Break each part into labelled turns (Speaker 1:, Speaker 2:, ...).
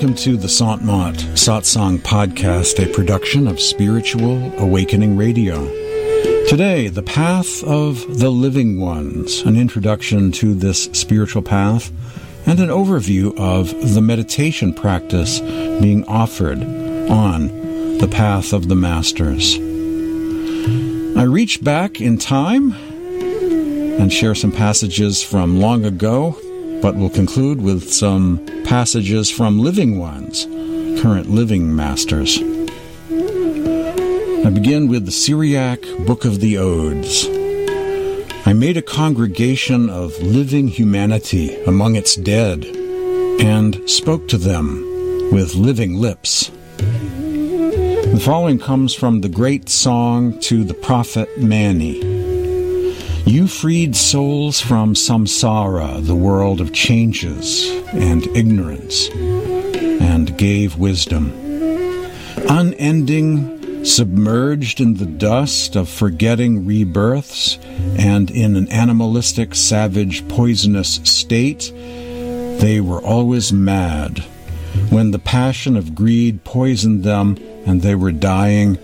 Speaker 1: Welcome to the Sant Mat Satsang Podcast, a production of Spiritual Awakening Radio. Today, the path of the living ones, an introduction to this spiritual path, and an overview of the meditation practice being offered on the path of the masters. I reach back in time and share some passages from long ago, but we'll conclude with some passages from living ones, current living masters. I begin with the Syriac Book of the Odes. I made a congregation of living humanity among its dead and spoke to them with living lips. The following comes from the great song to the prophet Mani. You freed souls from samsara, the world of changes and ignorance, and gave wisdom. Unending submerged in the dust of forgetting rebirths and in an animalistic, savage, poisonous state, they were always mad. When the passion of greed poisoned them and they were dying,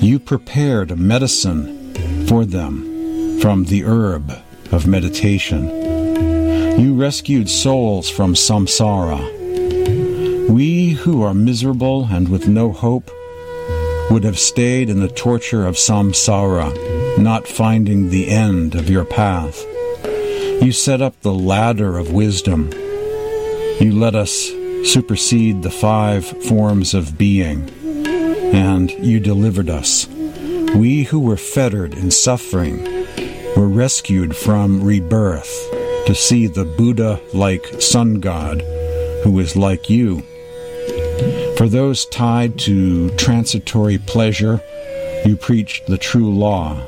Speaker 1: you prepared a medicine for them from the herb of meditation. You rescued souls from samsara. We who are miserable and with no hope would have stayed in the torture of samsara, not finding the end of your path. You set up the ladder of wisdom. You let us supersede the five forms of being, and you delivered us. We who were fettered in suffering were rescued from rebirth to see the Buddha like sun god who is like you. For those tied to transitory pleasure, you preached the true law.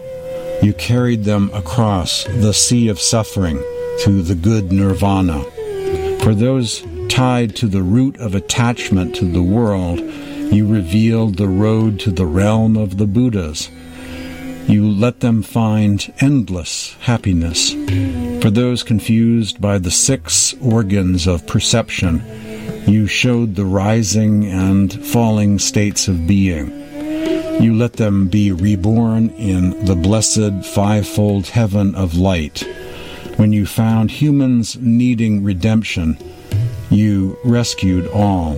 Speaker 1: You carried them across the sea of suffering to the good nirvana. For those tied to the root of attachment to the world, you revealed the road to the realm of the Buddhas. You let them find endless happiness. For those confused by the six organs of perception, you showed the rising and falling states of being. You let them be reborn in the blessed fivefold heaven of light. When you found humans needing redemption, you rescued all.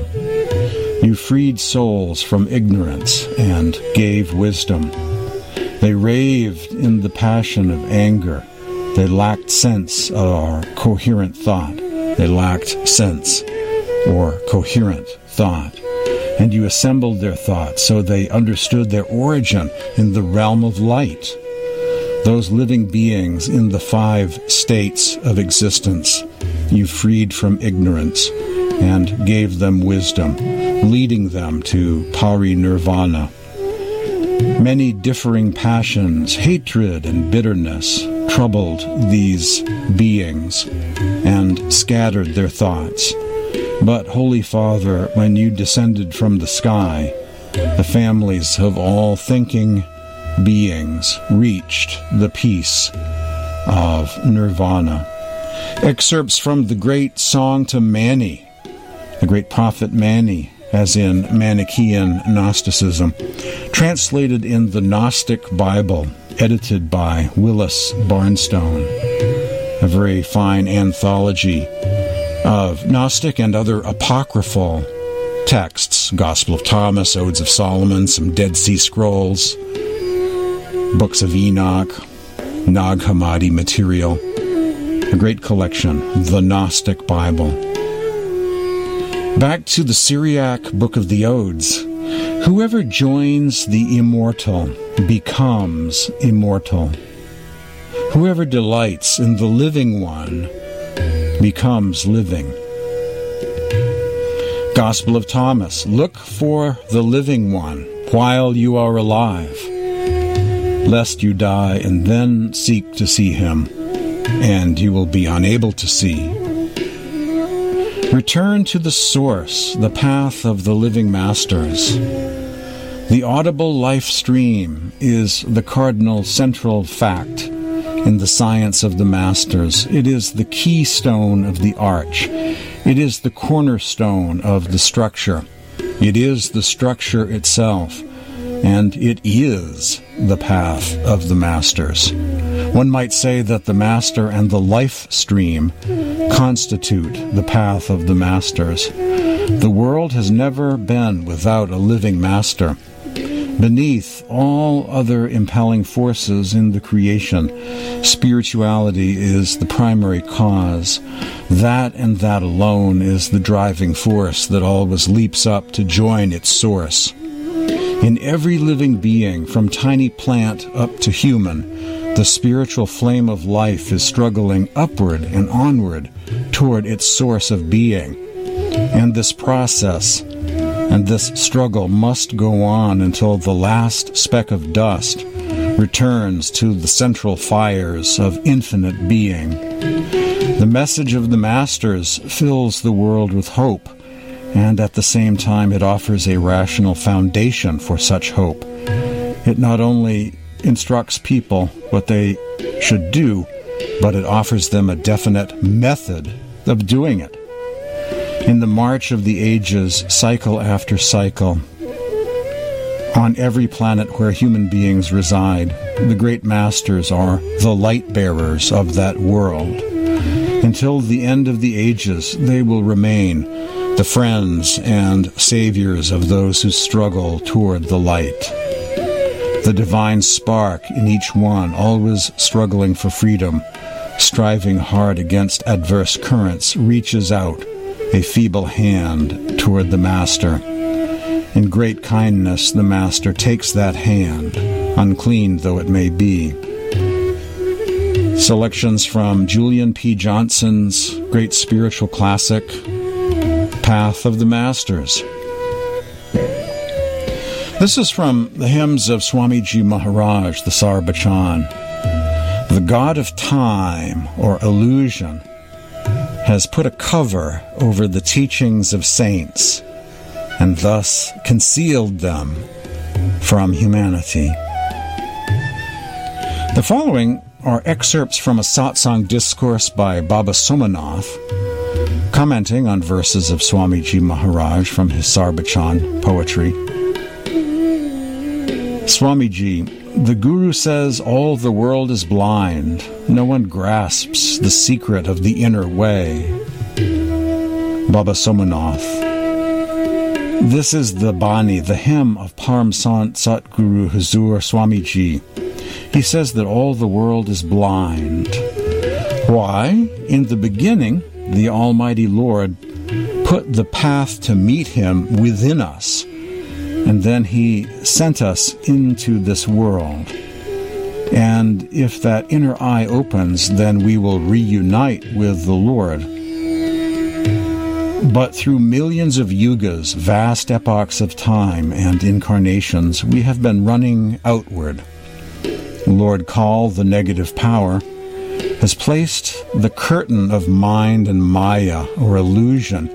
Speaker 1: You freed souls from ignorance and gave wisdom. They raved in the passion of anger. They lacked sense or coherent thought. They lacked sense or coherent thought. And you assembled their thoughts so they understood their origin in the realm of light. Those living beings in the five states of existence you freed from ignorance and gave them wisdom, leading them to parinirvana. Many differing passions, hatred and bitterness troubled these beings and scattered their thoughts. But, Holy Father, when you descended from the sky, the families of all thinking beings reached the peace of nirvana. Excerpts from the great song to Mani, the great prophet Mani, as in Manichaean Gnosticism, translated in the Gnostic Bible, edited by Willis Barnstone, a very fine anthology of Gnostic and other apocryphal texts Gospel of Thomas, Odes of Solomon, some Dead Sea Scrolls, books of Enoch, Nag Hammadi material, a great collection, the Gnostic Bible. Back to the Syriac Book of the Odes. Whoever joins the immortal becomes immortal. Whoever delights in the living one becomes living. Gospel of Thomas Look for the living one while you are alive, lest you die and then seek to see him, and you will be unable to see. Return to the source, the path of the living masters. The audible life stream is the cardinal central fact in the science of the masters. It is the keystone of the arch, It is the cornerstone of the structure. It is the structure itself, and it is the path of the masters. One might say that the master and the life stream constitute the path of the masters. The world has never been without a living master. Beneath all other impelling forces in the creation, spirituality is the primary cause. That and that alone is the driving force that always leaps up to join its source. In every living being, from tiny plant up to human, the spiritual flame of life is struggling upward and onward toward its source of being. And this process and this struggle must go on until the last speck of dust returns to the central fires of infinite being. The message of the Masters fills the world with hope, and at the same time it offers a rational foundation for such hope. It not only instructs people what they should do, but it offers them a definite method of doing it in the march of the ages, cycle after cycle, on every planet where human beings reside, the great masters are the light bearers of that world. Until the end of the ages, they will remain the friends and saviors of those who struggle toward the light. The divine spark in each one, always struggling for freedom, striving hard against adverse currents, reaches out a feeble hand toward the Master. In great kindness, the Master takes that hand, unclean though it may be. Selections from Julian P. Johnson's great spiritual classic, Path of the Masters. This is from the hymns of Swamiji Maharaj, the Sarbachan. The god of time or illusion has put a cover over the teachings of saints and thus concealed them from humanity. The following are excerpts from a satsang discourse by Baba Somanath, commenting on verses of Swamiji Maharaj from his Sarbachan poetry. Swamiji the Guru says all the world is blind. No one grasps the secret of the inner way. Baba Somanath. This is the Bani, the hymn of Param Sant Satguru Hazur Swamiji. He says that all the world is blind. Why? In the beginning, the Almighty Lord put the path to meet Him within us and then he sent us into this world. And if that inner eye opens, then we will reunite with the Lord. But through millions of yugas, vast epochs of time and incarnations, we have been running outward. Lord Kal, the negative power, has placed the curtain of mind and maya, or illusion,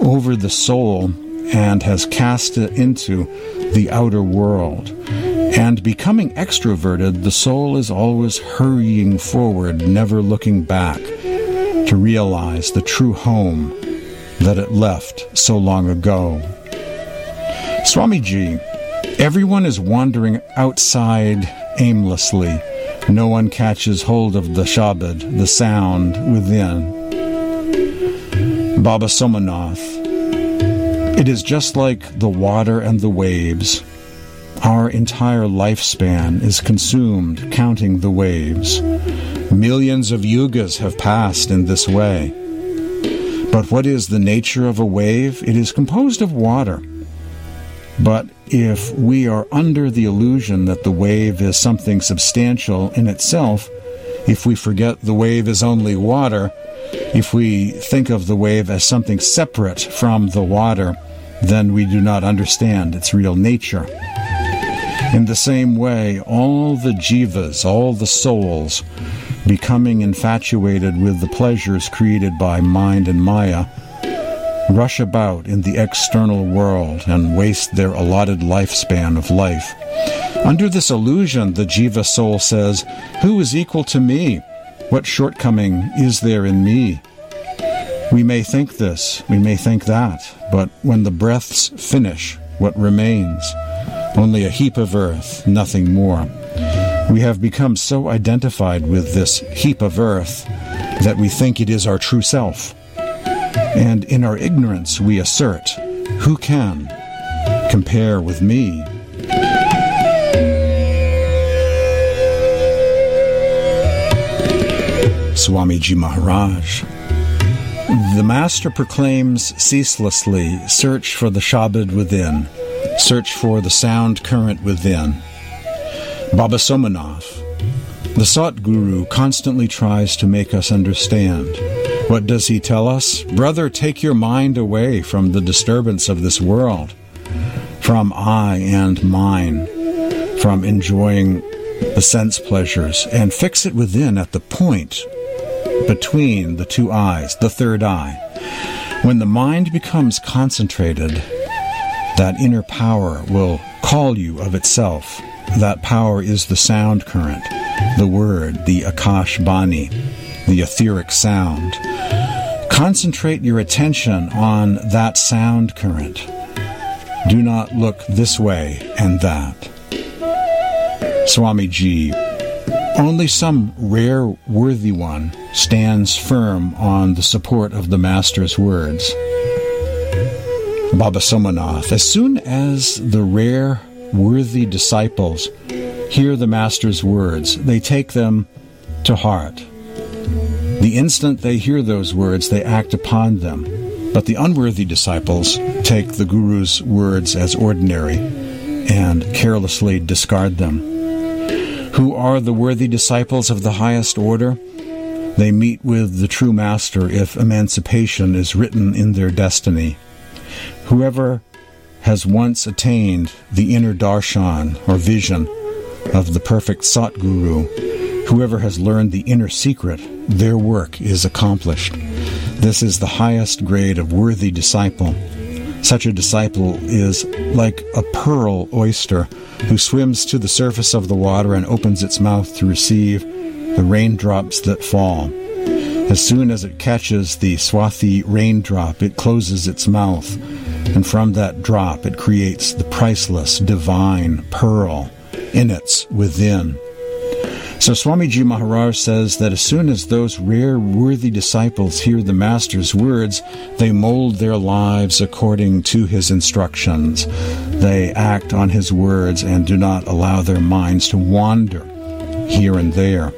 Speaker 1: over the soul and has cast it into the outer world. And becoming extroverted, the soul is always hurrying forward, never looking back, to realize the true home that it left so long ago. Swamiji, everyone is wandering outside aimlessly. No one catches hold of the Shabad, the sound within. Baba Somanath, it is just like the water and the waves. Our entire lifespan is consumed counting the waves. Millions of yugas have passed in this way. But what is the nature of a wave? It is composed of water. But if we are under the illusion that the wave is something substantial in itself, if we forget the wave is only water, if we think of the wave as something separate from the water, then we do not understand its real nature. In the same way, all the jivas, all the souls, becoming infatuated with the pleasures created by mind and maya, rush about in the external world and waste their allotted lifespan of life. Under this illusion, the jiva soul says, Who is equal to me? What shortcoming is there in me? We may think this, we may think that, but when the breaths finish, what remains? Only a heap of earth, nothing more. We have become so identified with this heap of earth that we think it is our true self. And in our ignorance, we assert, Who can compare with me? Swamiji Maharaj. The Master proclaims ceaselessly search for the Shabad within, search for the sound current within. Baba Somanath, the Sat Guru constantly tries to make us understand. What does he tell us? Brother, take your mind away from the disturbance of this world, from I and mine, from enjoying the sense pleasures, and fix it within at the point between the two eyes, the third eye. When the mind becomes concentrated, that inner power will call you of itself. That power is the sound current, the word, the Akash Bani, the etheric sound. Concentrate your attention on that sound current. Do not look this way and that. Swamiji only some rare worthy one stands firm on the support of the Master's words. Baba Somanath, as soon as the rare worthy disciples hear the Master's words, they take them to heart. The instant they hear those words, they act upon them. But the unworthy disciples take the Guru's words as ordinary and carelessly discard them. Who are the worthy disciples of the highest order? They meet with the true Master if emancipation is written in their destiny. Whoever has once attained the inner darshan or vision of the perfect Satguru, whoever has learned the inner secret, their work is accomplished. This is the highest grade of worthy disciple. Such a disciple is like a pearl oyster who swims to the surface of the water and opens its mouth to receive the raindrops that fall. As soon as it catches the swathi raindrop, it closes its mouth, and from that drop it creates the priceless divine pearl in its within. So Swamiji Maharaj says that as soon as those rare worthy disciples hear the Master's words, they mold their lives according to his instructions. They act on his words and do not allow their minds to wander here and there.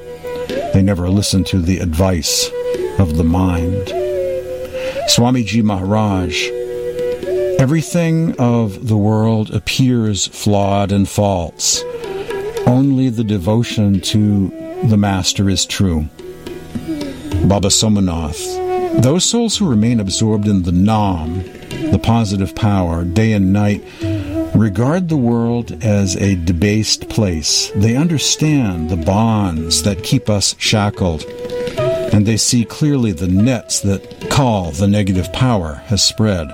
Speaker 1: They never listen to the advice of the mind. Swamiji Maharaj, everything of the world appears flawed and false only the devotion to the Master is true. Baba Somanath. Those souls who remain absorbed in the Nam, the positive power, day and night, regard the world as a debased place. They understand the bonds that keep us shackled, and they see clearly the nets that Kal the negative power has spread.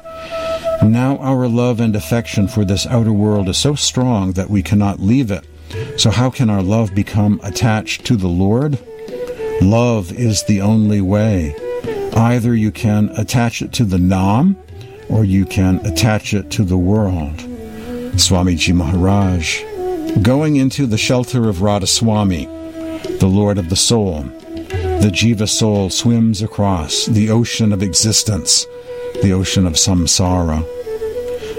Speaker 1: Now our love and affection for this outer world is so strong that we cannot leave it. So, how can our love become attached to the Lord? Love is the only way. Either you can attach it to the Nam, or you can attach it to the world. Swamiji Maharaj, going into the shelter of Radhasoami, the Lord of the soul, the Jiva soul swims across the ocean of existence, the ocean of samsara.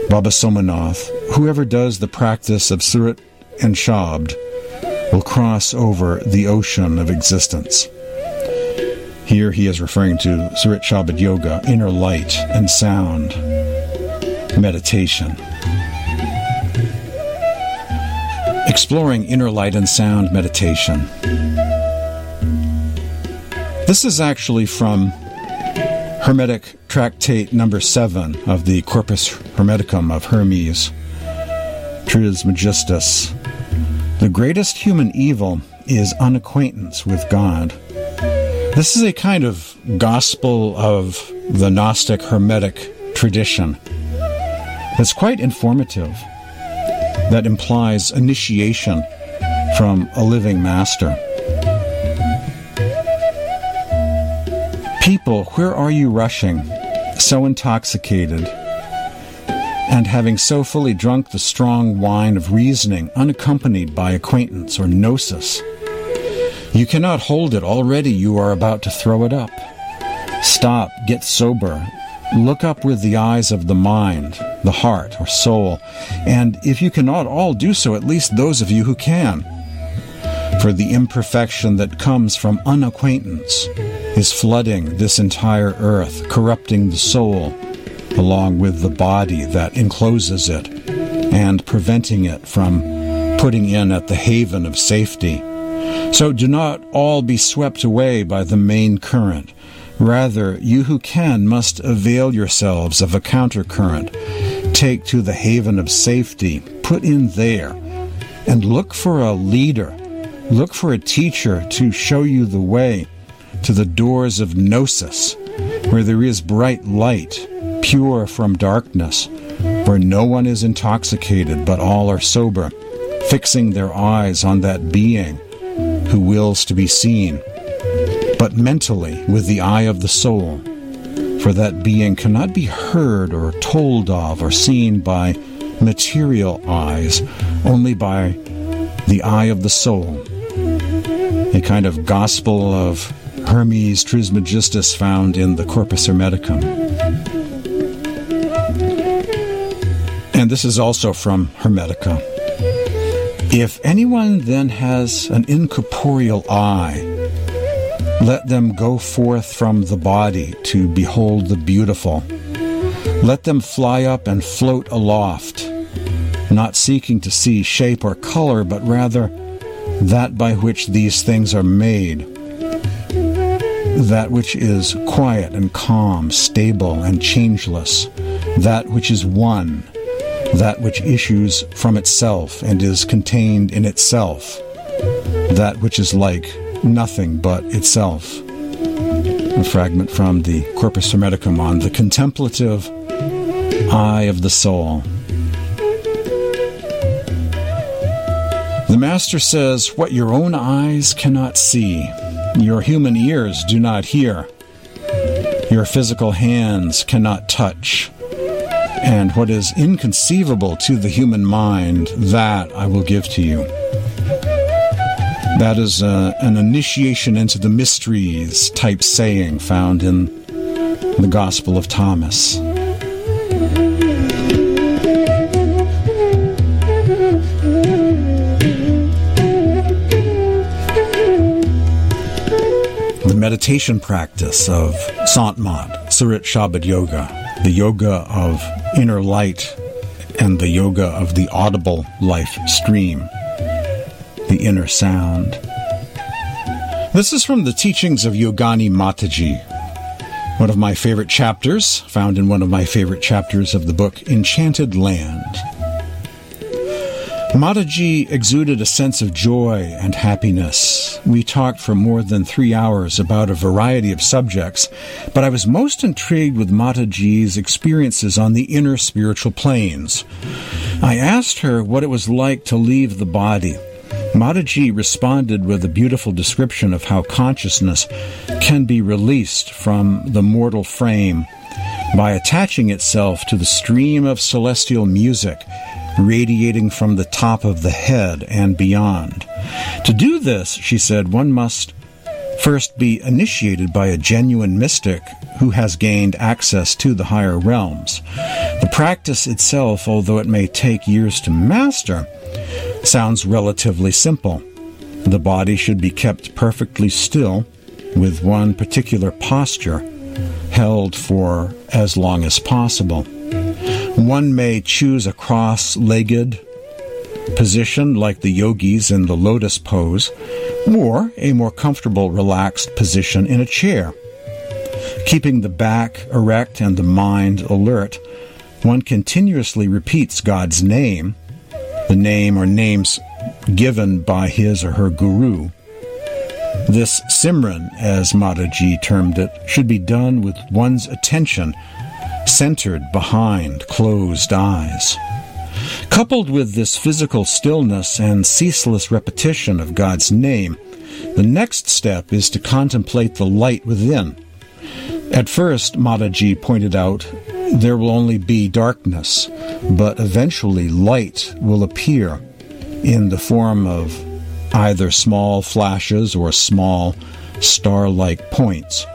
Speaker 1: Baba Somanath, whoever does the practice of Surat and Shabd will cross over the ocean of existence. Here he is referring to Surat Shabad Yoga, inner light and sound, meditation. Exploring inner light and sound meditation. This is actually from Hermetic Tractate number 7 of the Corpus Hermeticum of Hermes, Trismegistus, the greatest human evil is unacquaintance with God. This is a kind of gospel of the Gnostic Hermetic tradition that's quite informative, that implies initiation from a living master. People, where are you rushing? So intoxicated, and having so fully drunk the strong wine of reasoning, unaccompanied by acquaintance or gnosis. You cannot hold it, already you are about to throw it up. Stop, get sober, look up with the eyes of the mind, the heart, or soul, and if you cannot all do so, at least those of you who can. For the imperfection that comes from unacquaintance is flooding this entire earth, corrupting the soul, along with the body that encloses it, and preventing it from putting in at the haven of safety. So do not all be swept away by the main current. Rather, you who can must avail yourselves of a countercurrent. Take to the haven of safety, put in there, and look for a leader. Look for a teacher to show you the way to the doors of Gnosis, where there is bright light, pure from darkness, where no one is intoxicated but all are sober, fixing their eyes on that being who wills to be seen, but mentally with the eye of the soul, for that being cannot be heard or told of or seen by material eyes, only by the eye of the soul. A kind of gospel of Hermes Trismegistus found in the Corpus Hermeticum. This is also from Hermetica. If anyone then has an incorporeal eye, let them go forth from the body to behold the beautiful. Let them fly up and float aloft, not seeking to see shape or color, but rather that by which these things are made that which is quiet and calm, stable and changeless, that which is one, that which issues from itself and is contained in itself, that which is like nothing but itself. A fragment from the Corpus Hermeticum on the contemplative eye of the soul. The Master says, What your own eyes cannot see, your human ears do not hear. Your physical hands cannot touch. And what is inconceivable to the human mind, that I will give to you. That is uh, an initiation into the mysteries type saying found in the Gospel of Thomas. The meditation practice of Santmat, Surat Shabad Yoga, the yoga of inner light and the yoga of the audible life stream, the inner sound. This is from the teachings of Yogani Mataji, one of my favorite chapters, found in one of my favorite chapters of the book Enchanted Land. Mataji exuded a sense of joy and happiness. We talked for more than three hours about a variety of subjects, but I was most intrigued with Mataji's experiences on the inner spiritual planes. I asked her what it was like to leave the body. Mataji responded with a beautiful description of how consciousness can be released from the mortal frame by attaching itself to the stream of celestial music radiating from the top of the head and beyond. To do this, she said, one must first be initiated by a genuine mystic who has gained access to the higher realms. The practice itself, although it may take years to master, sounds relatively simple. The body should be kept perfectly still with one particular posture held for as long as possible. One may choose a cross legged position like the yogis in the lotus pose, or a more comfortable, relaxed position in a chair. Keeping the back erect and the mind alert, one continuously repeats God's name, the name or names given by his or her guru. This Simran, as Mataji termed it, should be done with one's attention centered behind closed eyes. Coupled with this physical stillness and ceaseless repetition of God's name, the next step is to contemplate the light within. At first, Mataji pointed out, there will only be darkness, but eventually light will appear in the form of either small flashes or small star like points.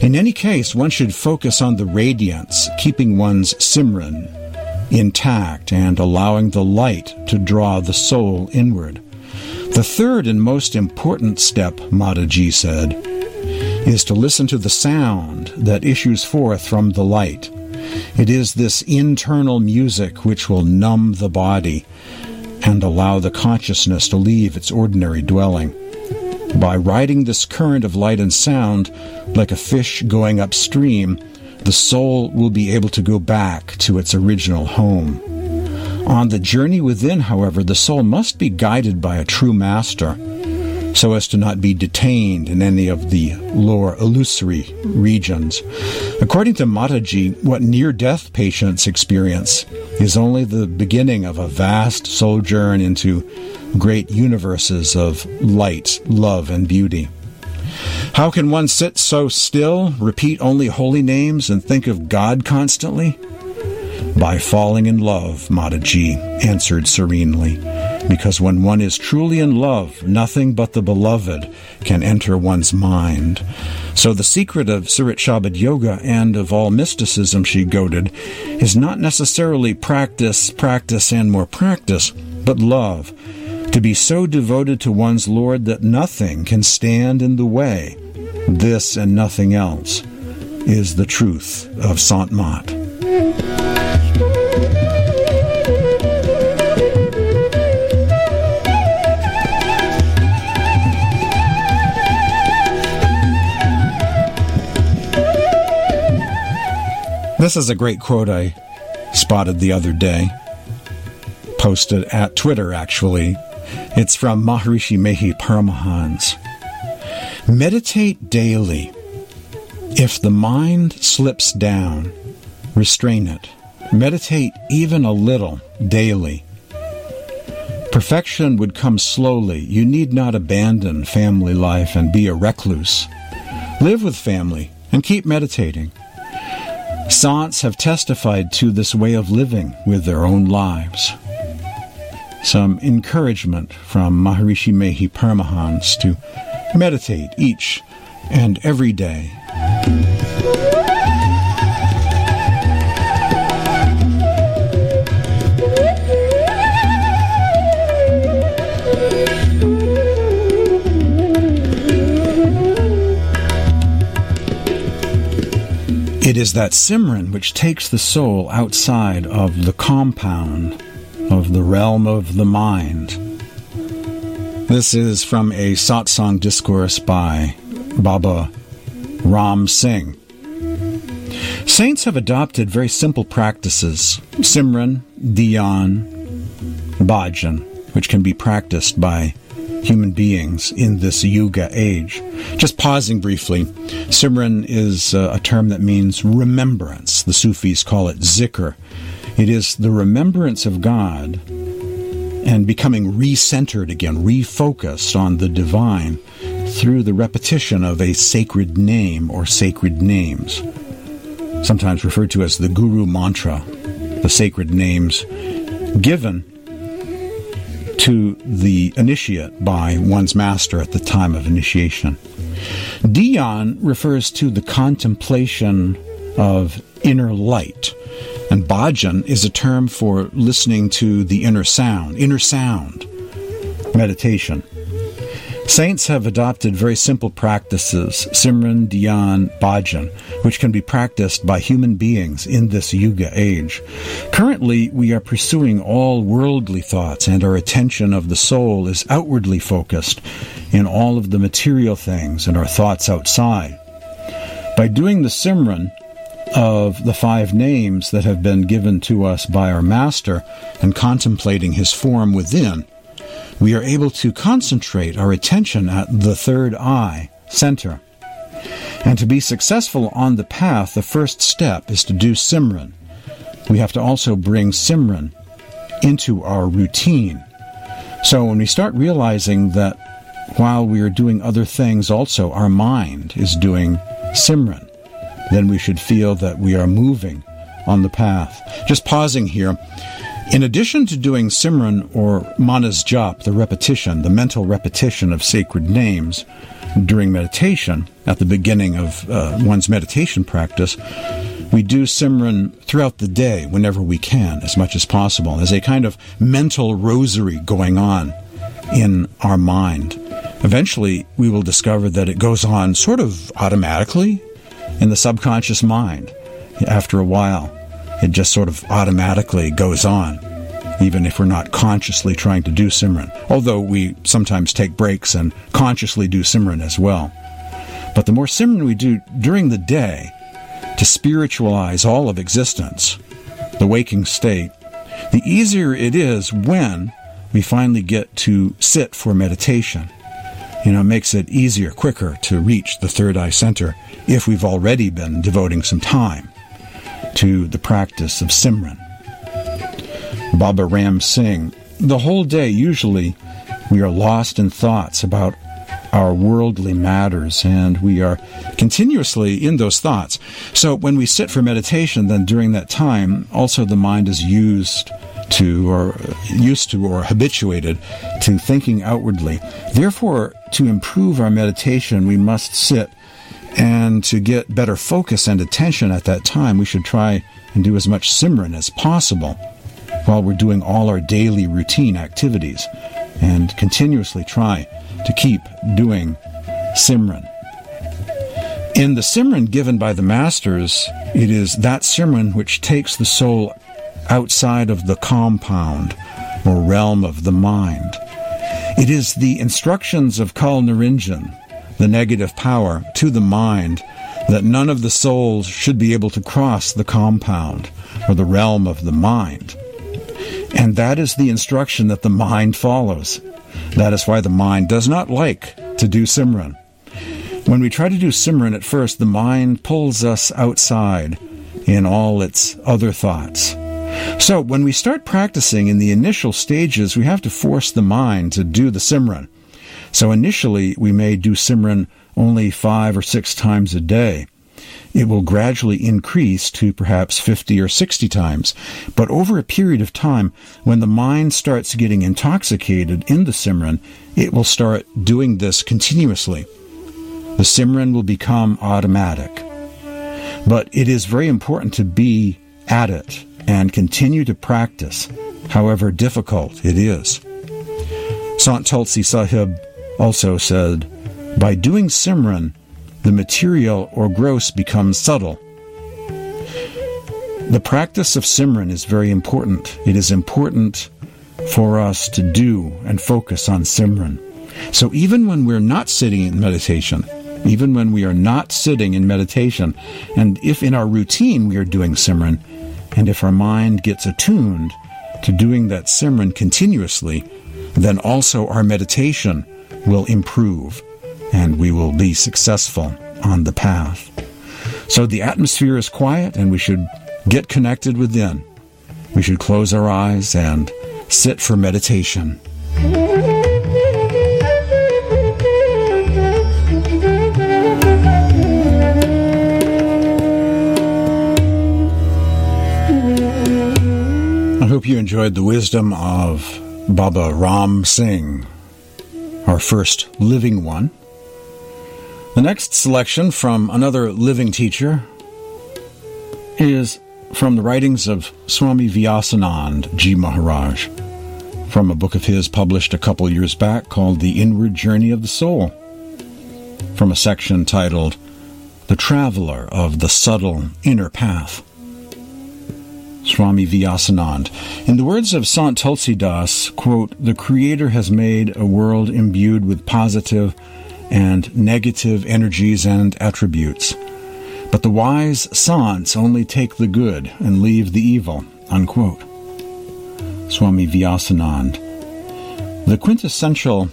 Speaker 1: In any case, one should focus on the radiance, keeping one's Simran intact and allowing the light to draw the soul inward. The third and most important step, Mataji said, is to listen to the sound that issues forth from the light. It is this internal music which will numb the body and allow the consciousness to leave its ordinary dwelling. By riding this current of light and sound, like a fish going upstream, the soul will be able to go back to its original home. On the journey within, however, the soul must be guided by a true master so as to not be detained in any of the lower illusory regions. According to Mataji, what near death patients experience is only the beginning of a vast sojourn into great universes of light, love, and beauty. How can one sit so still, repeat only holy names, and think of God constantly? By falling in love, Mataji answered serenely, because when one is truly in love, nothing but the beloved can enter one's mind. So the secret of Surat Shabad Yoga and of all mysticism, she goaded, is not necessarily practice, practice, and more practice, but love to be so devoted to one's Lord that nothing can stand in the way. This and nothing else is the truth of Sant Mat. This is a great quote I spotted the other day. Posted at Twitter, actually, it's from Maharishi Mehi Paramhans. Meditate daily. If the mind slips down, restrain it. Meditate even a little daily. Perfection would come slowly. You need not abandon family life and be a recluse. Live with family and keep meditating. Saints have testified to this way of living with their own lives some encouragement from Maharishi Mehi Paramhans to meditate each and every day. It is that Simran which takes the soul outside of the compound of the realm of the mind. This is from a satsang discourse by Baba Ram Singh. Saints have adopted very simple practices Simran, Dhyan, Bhajan, which can be practiced by human beings in this Yuga age. Just pausing briefly, Simran is uh, a term that means remembrance. The Sufis call it zikr, it is the remembrance of God and becoming recentered again, refocused on the divine through the repetition of a sacred name or sacred names, sometimes referred to as the Guru Mantra, the sacred names given to the initiate by one's master at the time of initiation. Dhyan refers to the contemplation of inner light and bhajan is a term for listening to the inner sound, inner sound, meditation. Saints have adopted very simple practices, Simran, Dhyan, Bhajan, which can be practiced by human beings in this Yuga age. Currently, we are pursuing all worldly thoughts, and our attention of the soul is outwardly focused in all of the material things and our thoughts outside. By doing the Simran, of the five names that have been given to us by our Master and contemplating his form within, we are able to concentrate our attention at the third eye, center. And to be successful on the path, the first step is to do Simran. We have to also bring Simran into our routine. So when we start realizing that while we are doing other things, also our mind is doing Simran, then we should feel that we are moving on the path. Just pausing here. In addition to doing Simran or Manas Jap, the repetition, the mental repetition of sacred names during meditation, at the beginning of uh, one's meditation practice, we do Simran throughout the day whenever we can, as much as possible, as a kind of mental rosary going on in our mind. Eventually, we will discover that it goes on sort of automatically in the subconscious mind. After a while, it just sort of automatically goes on, even if we're not consciously trying to do Simran. Although we sometimes take breaks and consciously do Simran as well. But the more Simran we do during the day to spiritualize all of existence, the waking state, the easier it is when we finally get to sit for meditation. You know, makes it easier, quicker to reach the third eye center if we've already been devoting some time to the practice of Simran. Baba Ram Singh, the whole day usually we are lost in thoughts about our worldly matters and we are continuously in those thoughts. So when we sit for meditation, then during that time, also the mind is used to or used to or habituated to thinking outwardly. Therefore, to improve our meditation, we must sit and to get better focus and attention at that time, we should try and do as much Simran as possible while we're doing all our daily routine activities and continuously try to keep doing Simran. In the Simran given by the Masters, it is that Simran which takes the soul outside of the compound or realm of the mind. It is the instructions of Kal Niranjan the negative power to the mind that none of the souls should be able to cross the compound or the realm of the mind. And that is the instruction that the mind follows. That is why the mind does not like to do Simran. When we try to do Simran at first, the mind pulls us outside in all its other thoughts. So when we start practicing in the initial stages, we have to force the mind to do the Simran. So initially, we may do Simran only five or six times a day. It will gradually increase to perhaps 50 or 60 times. But over a period of time, when the mind starts getting intoxicated in the Simran, it will start doing this continuously. The Simran will become automatic. But it is very important to be at it and continue to practice, however difficult it is. Sant Tulsi Sahib also said, By doing Simran, the material or gross becomes subtle. The practice of Simran is very important. It is important for us to do and focus on Simran. So even when we're not sitting in meditation, even when we are not sitting in meditation, and if in our routine we are doing Simran, and if our mind gets attuned to doing that Simran continuously, then also our meditation will improve and we will be successful on the path. So the atmosphere is quiet and we should get connected within. We should close our eyes and sit for meditation. You enjoyed the wisdom of Baba Ram Singh our first living one. The next selection from another living teacher is from the writings of Swami Vyasanand Ji Maharaj, from a book of his published a couple years back called The Inward Journey of the Soul, from a section titled The Traveler of the Subtle Inner Path. Swami Vyasanand. In the words of Sant Tulsidas, quote, the Creator has made a world imbued with positive and negative energies and attributes. But the wise sants only take the good and leave the evil, unquote. Swami Vyasanand. The quintessential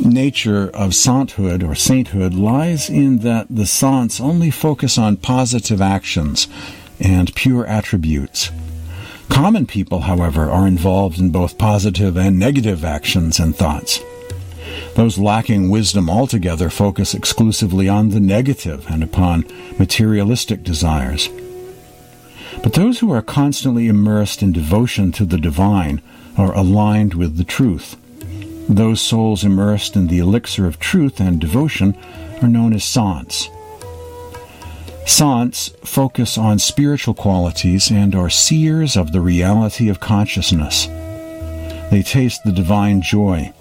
Speaker 1: nature of sainthood or sainthood lies in that the sants only focus on positive actions and pure attributes. Common people, however, are involved in both positive and negative actions and thoughts. Those lacking wisdom altogether focus exclusively on the negative and upon materialistic desires. But those who are constantly immersed in devotion to the divine are aligned with the truth. Those souls immersed in the elixir of truth and devotion are known as saints. Saints focus on spiritual qualities and are seers of the reality of consciousness. They taste the divine joy.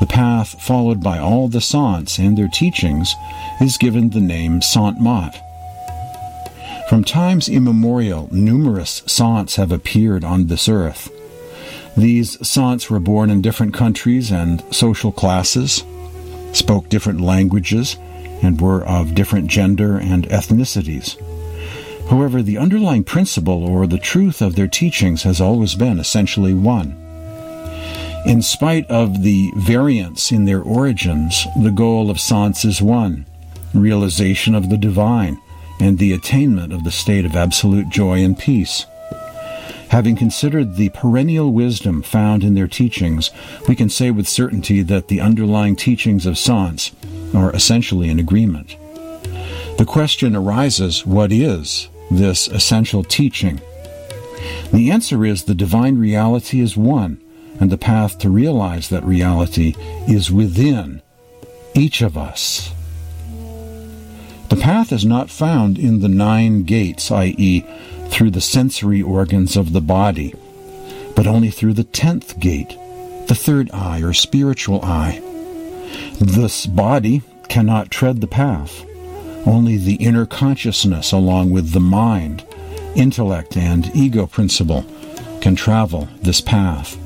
Speaker 1: The path followed by all the saints and their teachings is given the name Sant Mat. From times immemorial, numerous saints have appeared on this earth. These saints were born in different countries and social classes, spoke different languages, and were of different gender and ethnicities. However, the underlying principle or the truth of their teachings has always been essentially one. In spite of the variance in their origins, the goal of saints is one realization of the divine and the attainment of the state of absolute joy and peace. Having considered the perennial wisdom found in their teachings, we can say with certainty that the underlying teachings of saints are essentially in agreement. The question arises what is this essential teaching? The answer is the divine reality is one, and the path to realize that reality is within each of us. The path is not found in the nine gates, i.e., through the sensory organs of the body, but only through the tenth gate, the third eye or spiritual eye. This body cannot tread the path. Only the inner consciousness, along with the mind, intellect, and ego principle, can travel this path.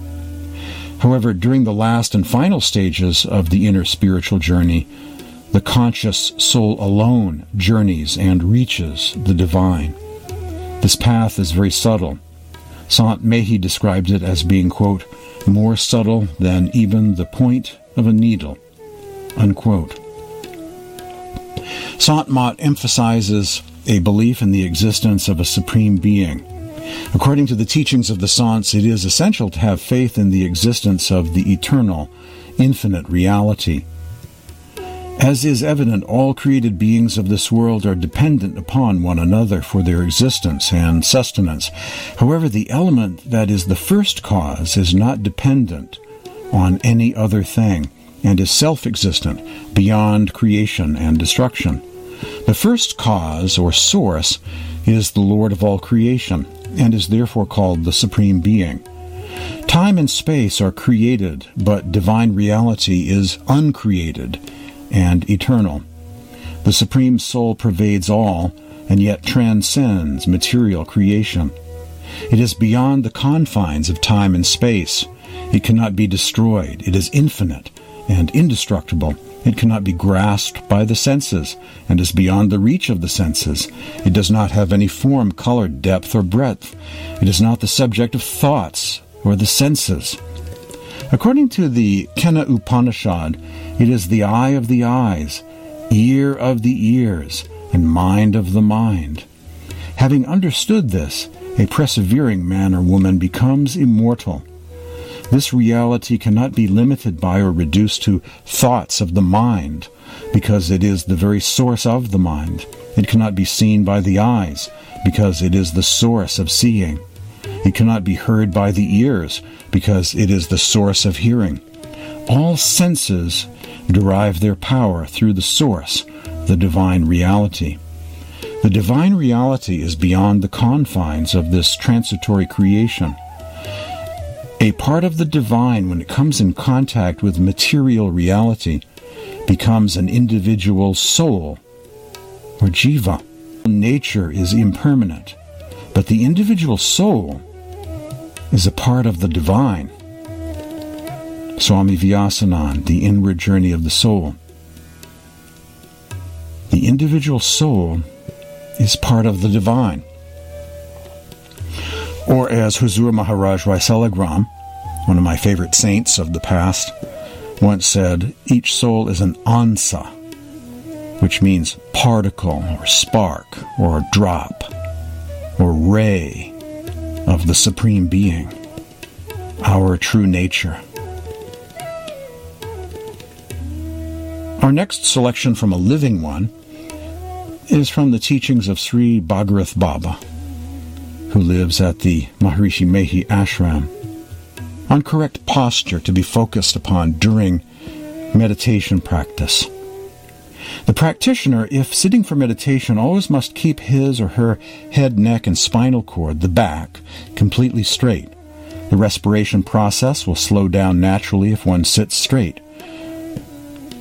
Speaker 1: However, during the last and final stages of the inner spiritual journey, the conscious soul alone journeys and reaches the divine. This path is very subtle. Sant Mehi describes it as being, quote, more subtle than even the point of a needle. Unquote. Sant Mat emphasizes a belief in the existence of a supreme being. According to the teachings of the Saints, it is essential to have faith in the existence of the eternal, infinite reality. As is evident, all created beings of this world are dependent upon one another for their existence and sustenance. However, the element that is the first cause is not dependent on any other thing and is self existent, beyond creation and destruction. The first cause or source is the Lord of all creation and is therefore called the Supreme Being. Time and space are created, but divine reality is uncreated and eternal. The Supreme Soul pervades all and yet transcends material creation. It is beyond the confines of time and space. It cannot be destroyed. It is infinite and indestructible. It cannot be grasped by the senses and is beyond the reach of the senses. It does not have any form, color, depth, or breadth. It is not the subject of thoughts or the senses. According to the Kena Upanishad, it is the eye of the eyes, ear of the ears, and mind of the mind. Having understood this, a persevering man or woman becomes immortal. This reality cannot be limited by or reduced to thoughts of the mind, because it is the very source of the mind. It cannot be seen by the eyes, because it is the source of seeing. It cannot be heard by the ears, because it is the source of hearing. All senses derive their power through the source, the divine reality. The divine reality is beyond the confines of this transitory creation. A part of the divine, when it comes in contact with material reality, becomes an individual soul, or jiva. Nature is impermanent, but the individual soul is a part of the divine. Swami Vyasanand, The Inward Journey of the Soul. The individual soul is part of the divine. Or as Huzur Maharaj Rai Saligram, one of my favorite saints of the past, once said, each soul is an ansa, which means particle or spark or drop or ray of the Supreme Being, our true nature. Our next selection from a living one is from the teachings of Sri Bhagirath Baba, who lives at the Maharishi Mehi ashram, on correct posture to be focused upon during meditation practice. The practitioner, if sitting for meditation, always must keep his or her head, neck, and spinal cord, the back, completely straight. The respiration process will slow down naturally if one sits straight.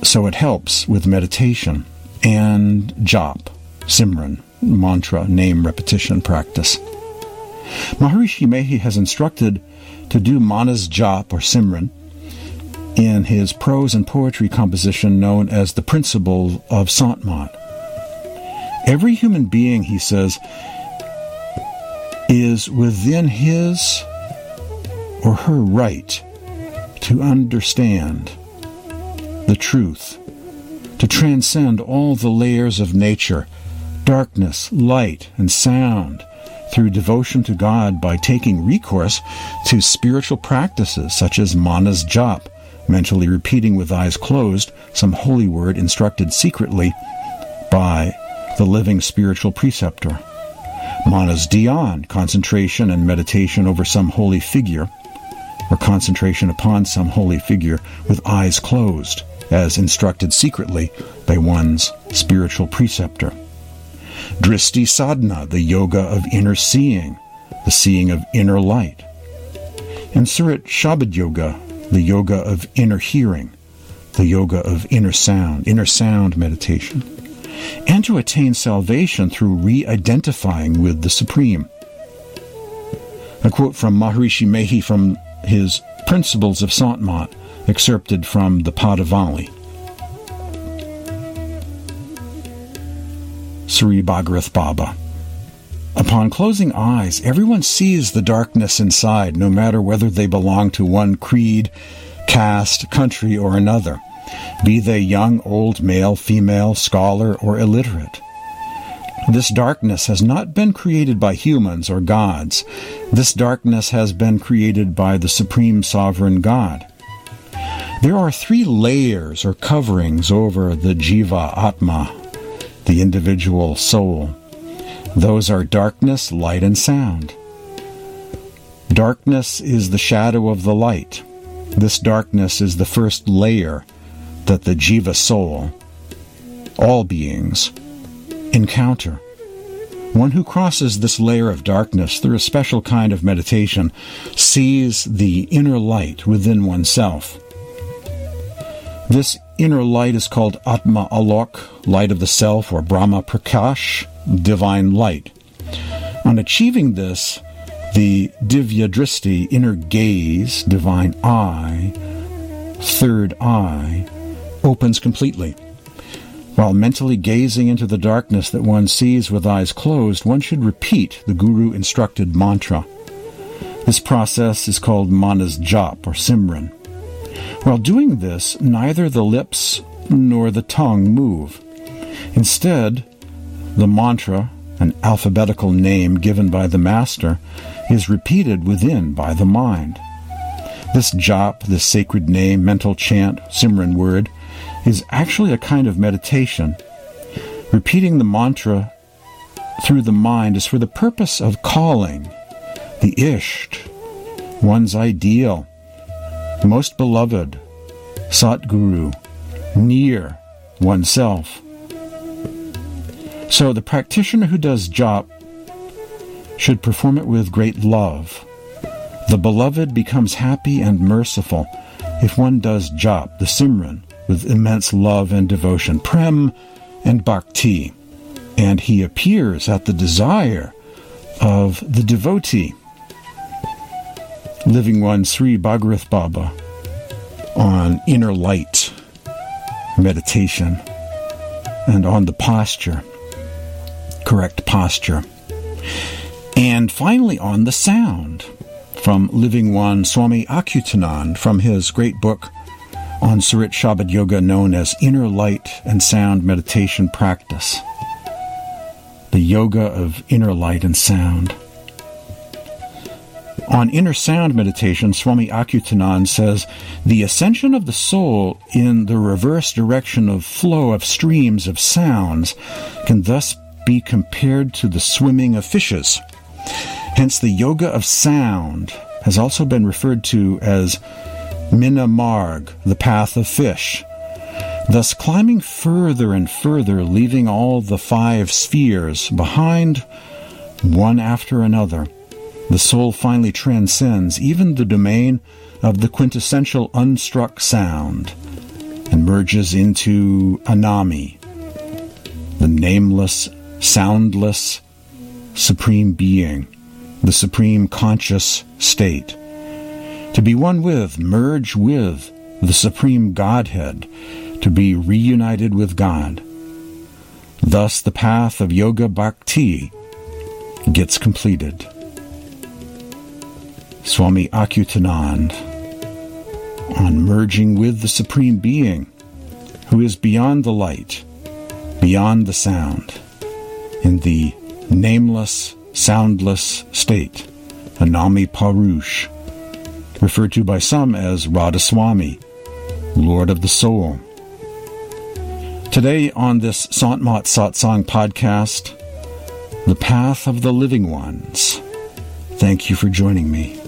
Speaker 1: So it helps with meditation and jap, simran, mantra, name repetition practice. Maharishi Mehi has instructed to do manas jap or simran in his prose and poetry composition known as The Principle of Sant-Mat. Every human being, he says, is within his or her right to understand the truth, to transcend all the layers of nature, darkness, light, and sound, through devotion to God by taking recourse to spiritual practices such as manas jap, mentally repeating with eyes closed some holy word instructed secretly by the living spiritual preceptor. Manas dhyan, concentration and meditation over some holy figure, or concentration upon some holy figure with eyes closed, as instructed secretly by one's spiritual preceptor. Drishti sadhana, the yoga of inner seeing, the seeing of inner light. And Surat Shabad Yoga, the yoga of inner hearing, the yoga of inner sound, inner sound meditation, and to attain salvation through re identifying with the Supreme. A quote from Maharishi Mehi from his Principles of Sant-Mat, excerpted from the Padavali. Sri Bhagirath Baba. Upon closing eyes, everyone sees the darkness inside, no matter whether they belong to one creed, caste, country, or another, be they young, old, male, female, scholar, or illiterate. This darkness has not been created by humans or gods. This darkness has been created by the Supreme Sovereign God. There are three layers or coverings over the Jiva Atma, the individual soul. Those are darkness, light, and sound. Darkness is the shadow of the light. This darkness is the first layer that the jiva soul, all beings, encounter. One who crosses this layer of darkness through a special kind of meditation sees the inner light within oneself. This inner light is called Atma Alok, light of the self, or Brahma Prakash, divine light. On achieving this, the Divya Drishti, inner gaze, divine eye, third eye, opens completely. While mentally gazing into the darkness that one sees with eyes closed, one should repeat the Guru instructed mantra. This process is called Manas Jap or Simran. While doing this, neither the lips nor the tongue move. Instead, the mantra, an alphabetical name given by the master, is repeated within by the mind. This jap, this sacred name, mental chant, Simran word, is actually a kind of meditation. Repeating the mantra through the mind is for the purpose of calling the Isht, one's ideal, most beloved, Satguru, near oneself. So the practitioner who does jap should perform it with great love. The beloved becomes happy and merciful if one does jap, the simran, with immense love and devotion, prem and bhakti, and he appears at the desire of the devotee. Living One Sri Bhagirath Baba on inner light meditation and on the posture correct posture. And finally, on the sound from Living One Swami Achyutanand from his great book on Surat Shabad Yoga known as Inner Light and Sound Meditation Practice. The Yoga of Inner Light and Sound. On Inner Sound Meditation, Swami Achyutanand says, The ascension of the soul in the reverse direction of flow of streams of sounds can thus be compared to the swimming of fishes. Hence, the yoga of sound has also been referred to as Mina Marg, the path of fish. Thus, climbing further and further, leaving all the five spheres behind, one after another the soul finally transcends even the domain of the quintessential unstruck sound and merges into Anami, the nameless, soundless, supreme being, the supreme conscious state. To be one with, merge with the supreme Godhead, to be reunited with God. Thus the path of Yoga Bhakti gets completed. Swami Achyutanand on merging with the Supreme Being who is beyond the light, beyond the sound, in the nameless, soundless state, Anami Purush, referred to by some as Radhasoami, Lord of the Soul. Today on this Sant Mat Satsang podcast, The Path of the Living Ones. Thank you for joining me.